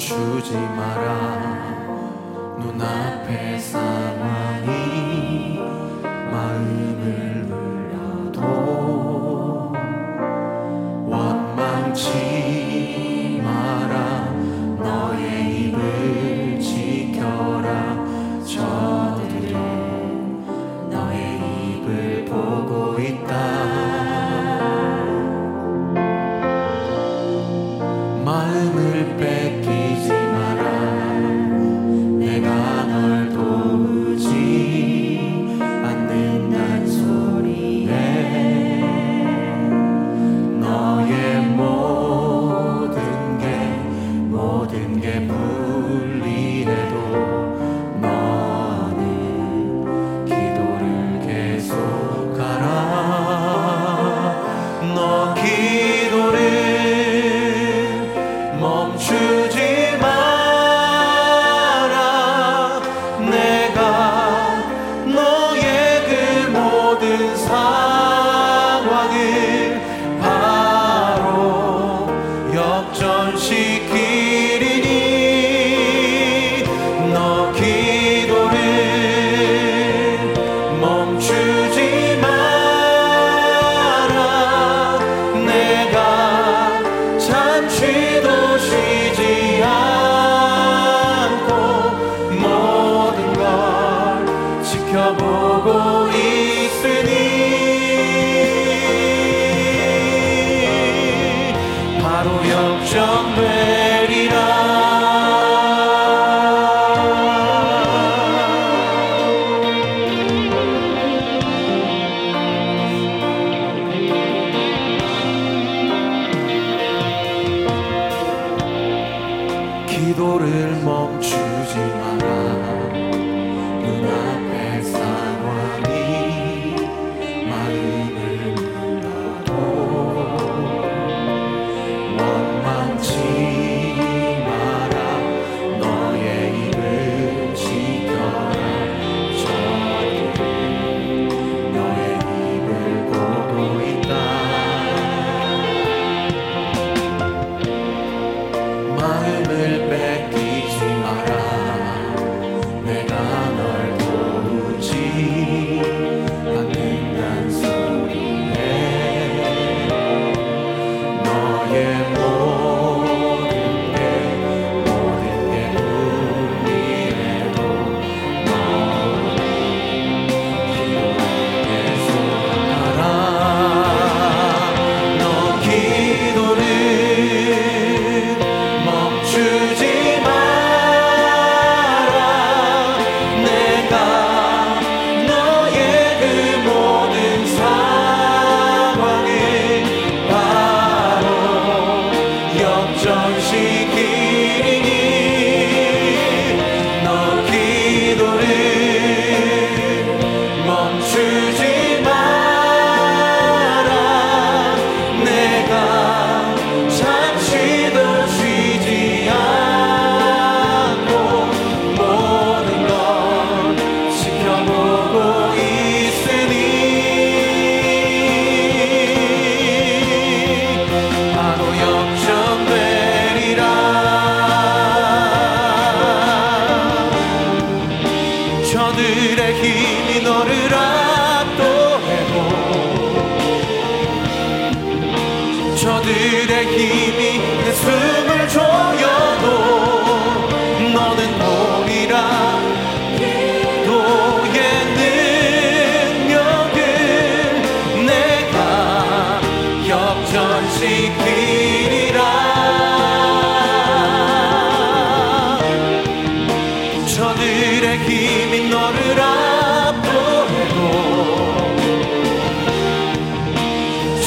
멈추지 마라. 눈앞에 사람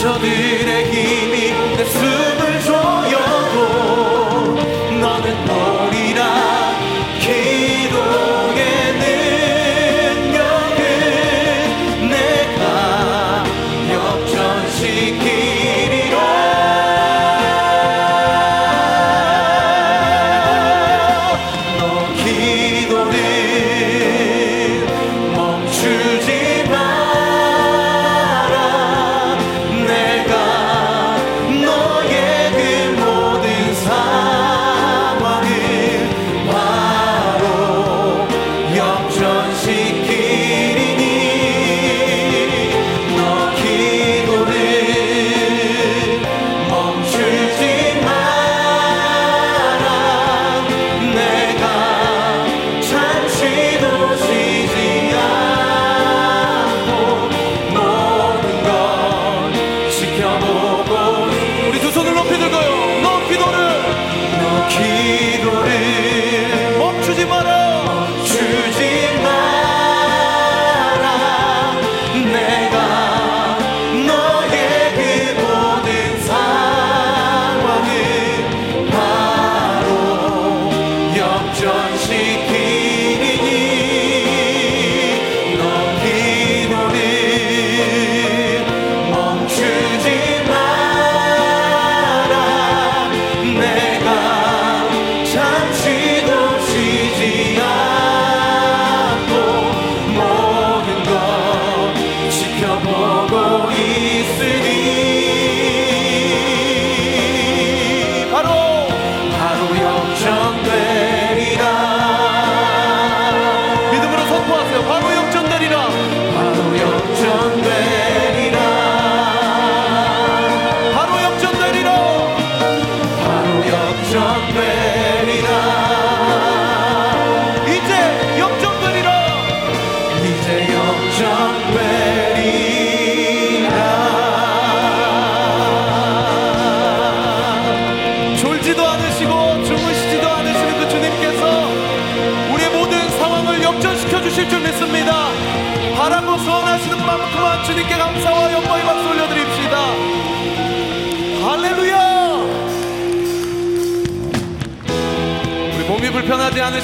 저들의 힘이 될수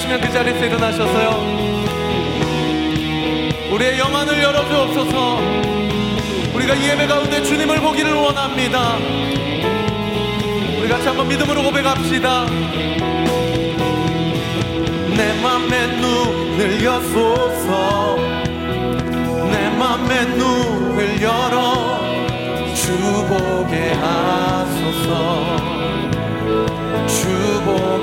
계시면 그 자리에서 일어나셔서요. 우리의 영안을 열어주옵소서. 우리가 이 예배 가운데 주님을 보기를 원합니다. 우리 같이 한번 믿음으로 고백합시다. 내 맘에 눈을 여소서. 내 맘에 눈을 열어 주 보게 하소서. 주 보게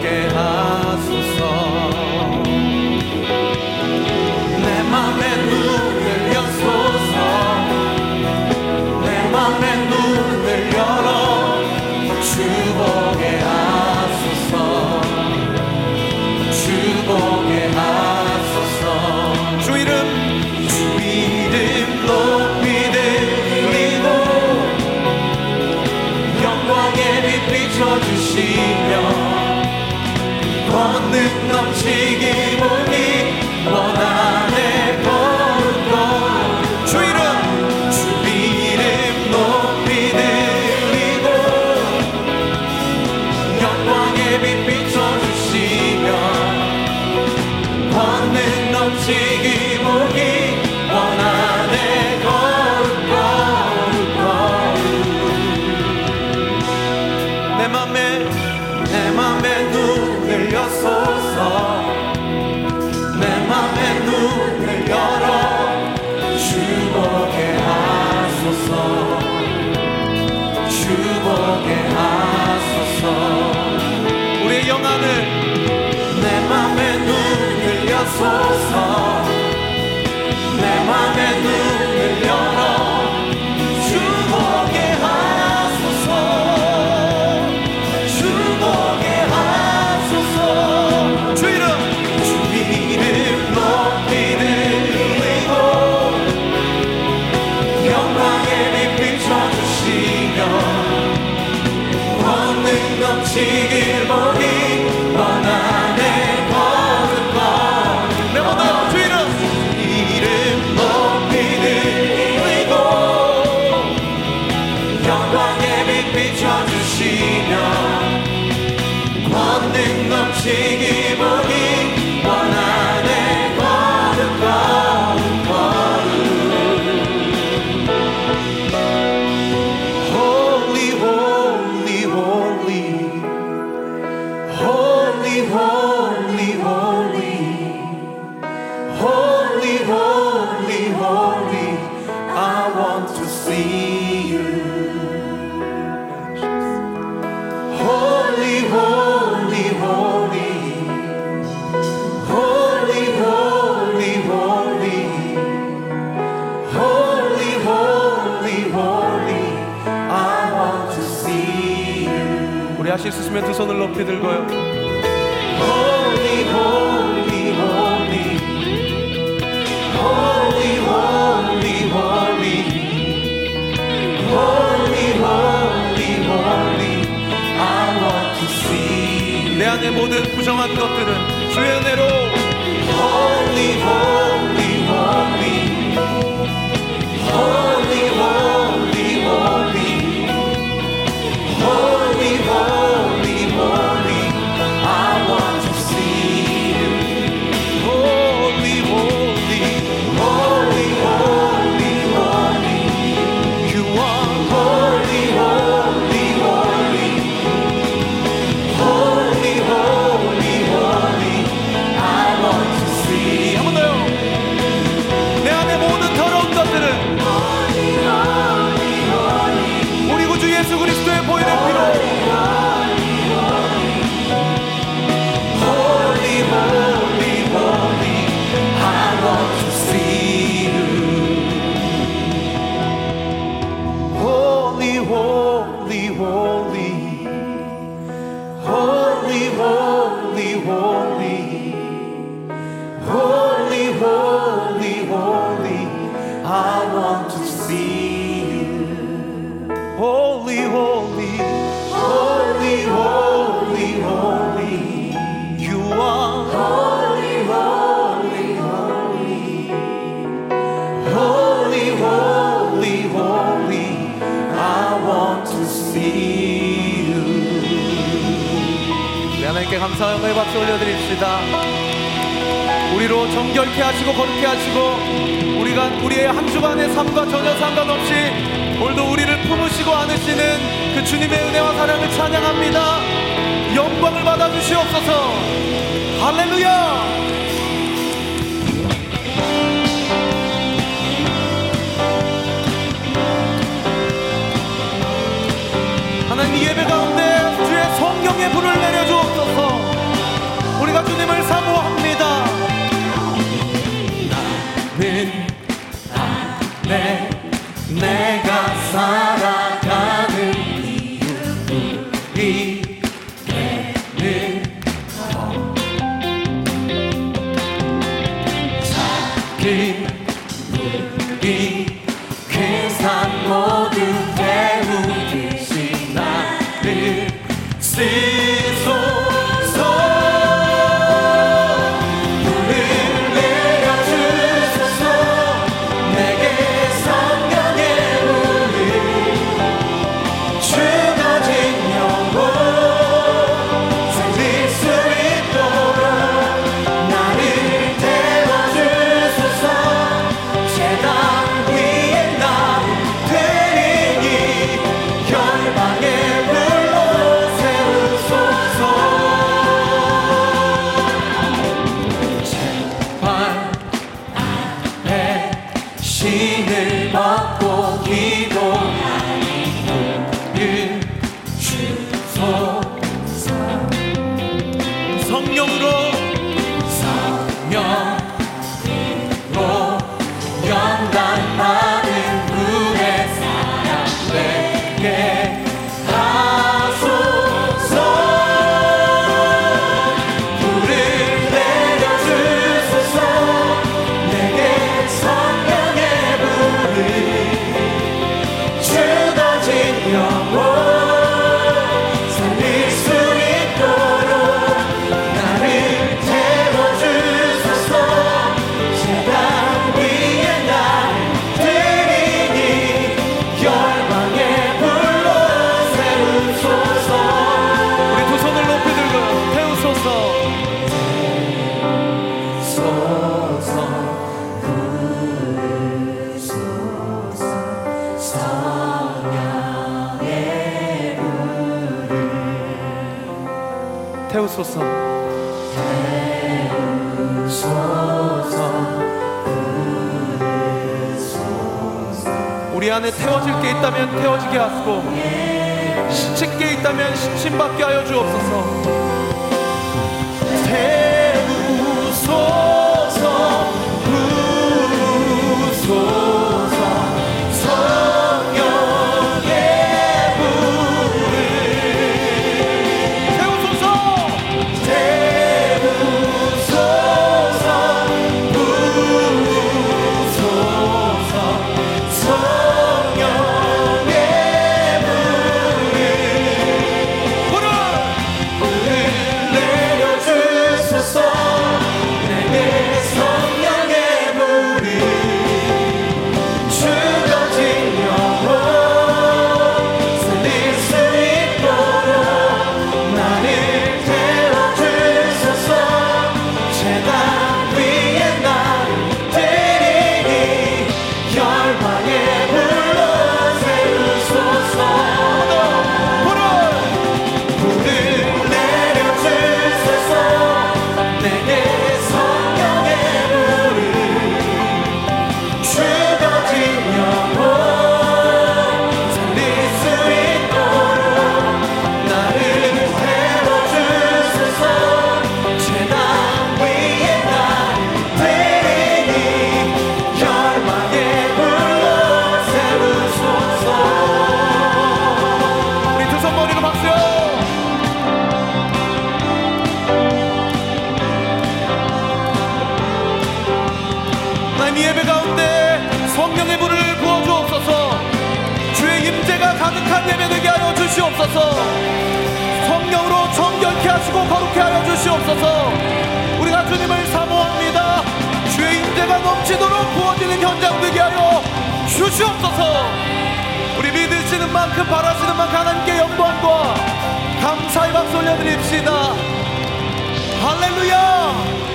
하소서 내 맘에 것들은 주의 은혜로 하나님께 감사와 영광의 박수 올려드립시다. 우리로 정결케 하시고 거룩케 하시고 우리가 우리의 한 주간의 삶과 전혀 상관없이 오늘도 우리를 품으시고 안으시는 그 주님의 은혜와 사랑을 찬양합니다. 영광을 받아 주시옵소서. 할렐루야. 하나님 이 예배 가운데 성령의 불을 내려 주옵소서. 우리가 주님을 사모합니다. 태우소서. 우리 안에 태워질 게 있다면 태워지게 하시고 시칠 게 있다면 시침받게 하여 주옵소서 하시옵소서. 성령으로 청결케 하시고 거룩케 하여 주시옵소서. 우리가 주님을 사모합니다. 주의 임재가 넘치도록 부어지는 현장 되게 하여 주시옵소서. 우리 믿으시는 만큼 바라시는 만큼 하나님께 영광과 감사의 박수 올려드립시다. 할렐루야!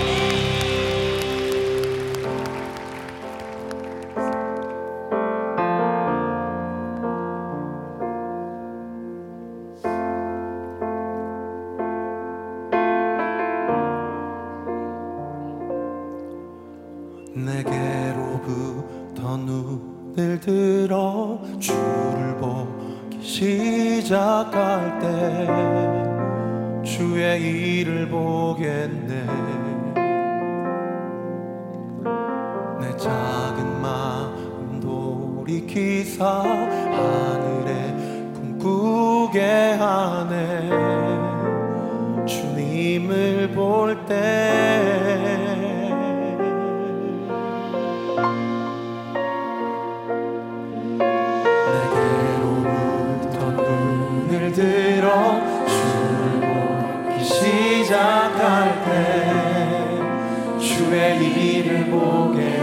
forget.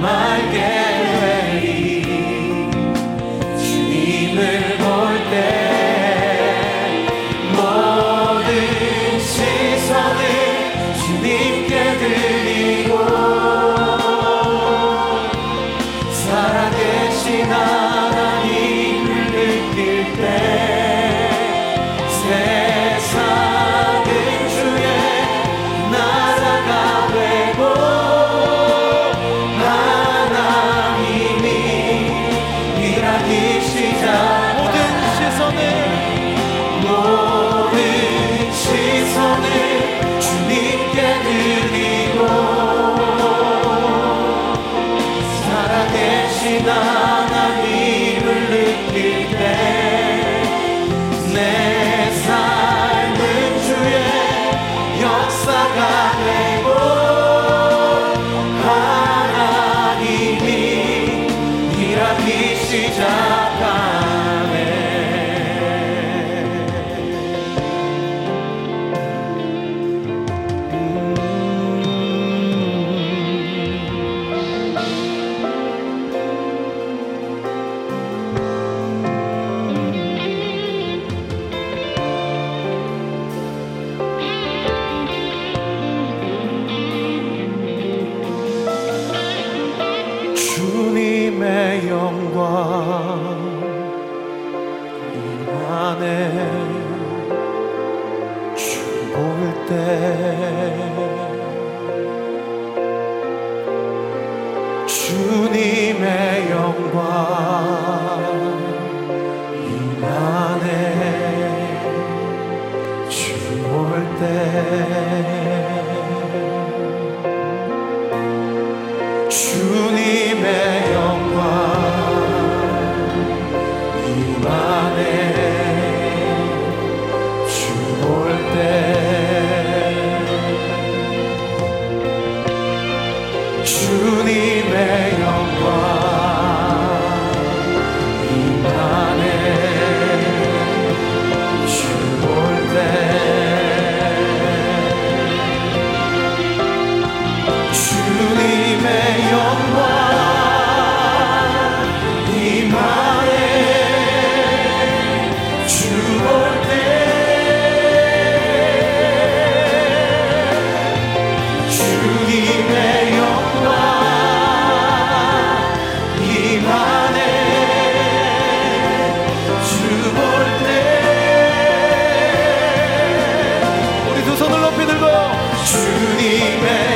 my guest. 주님의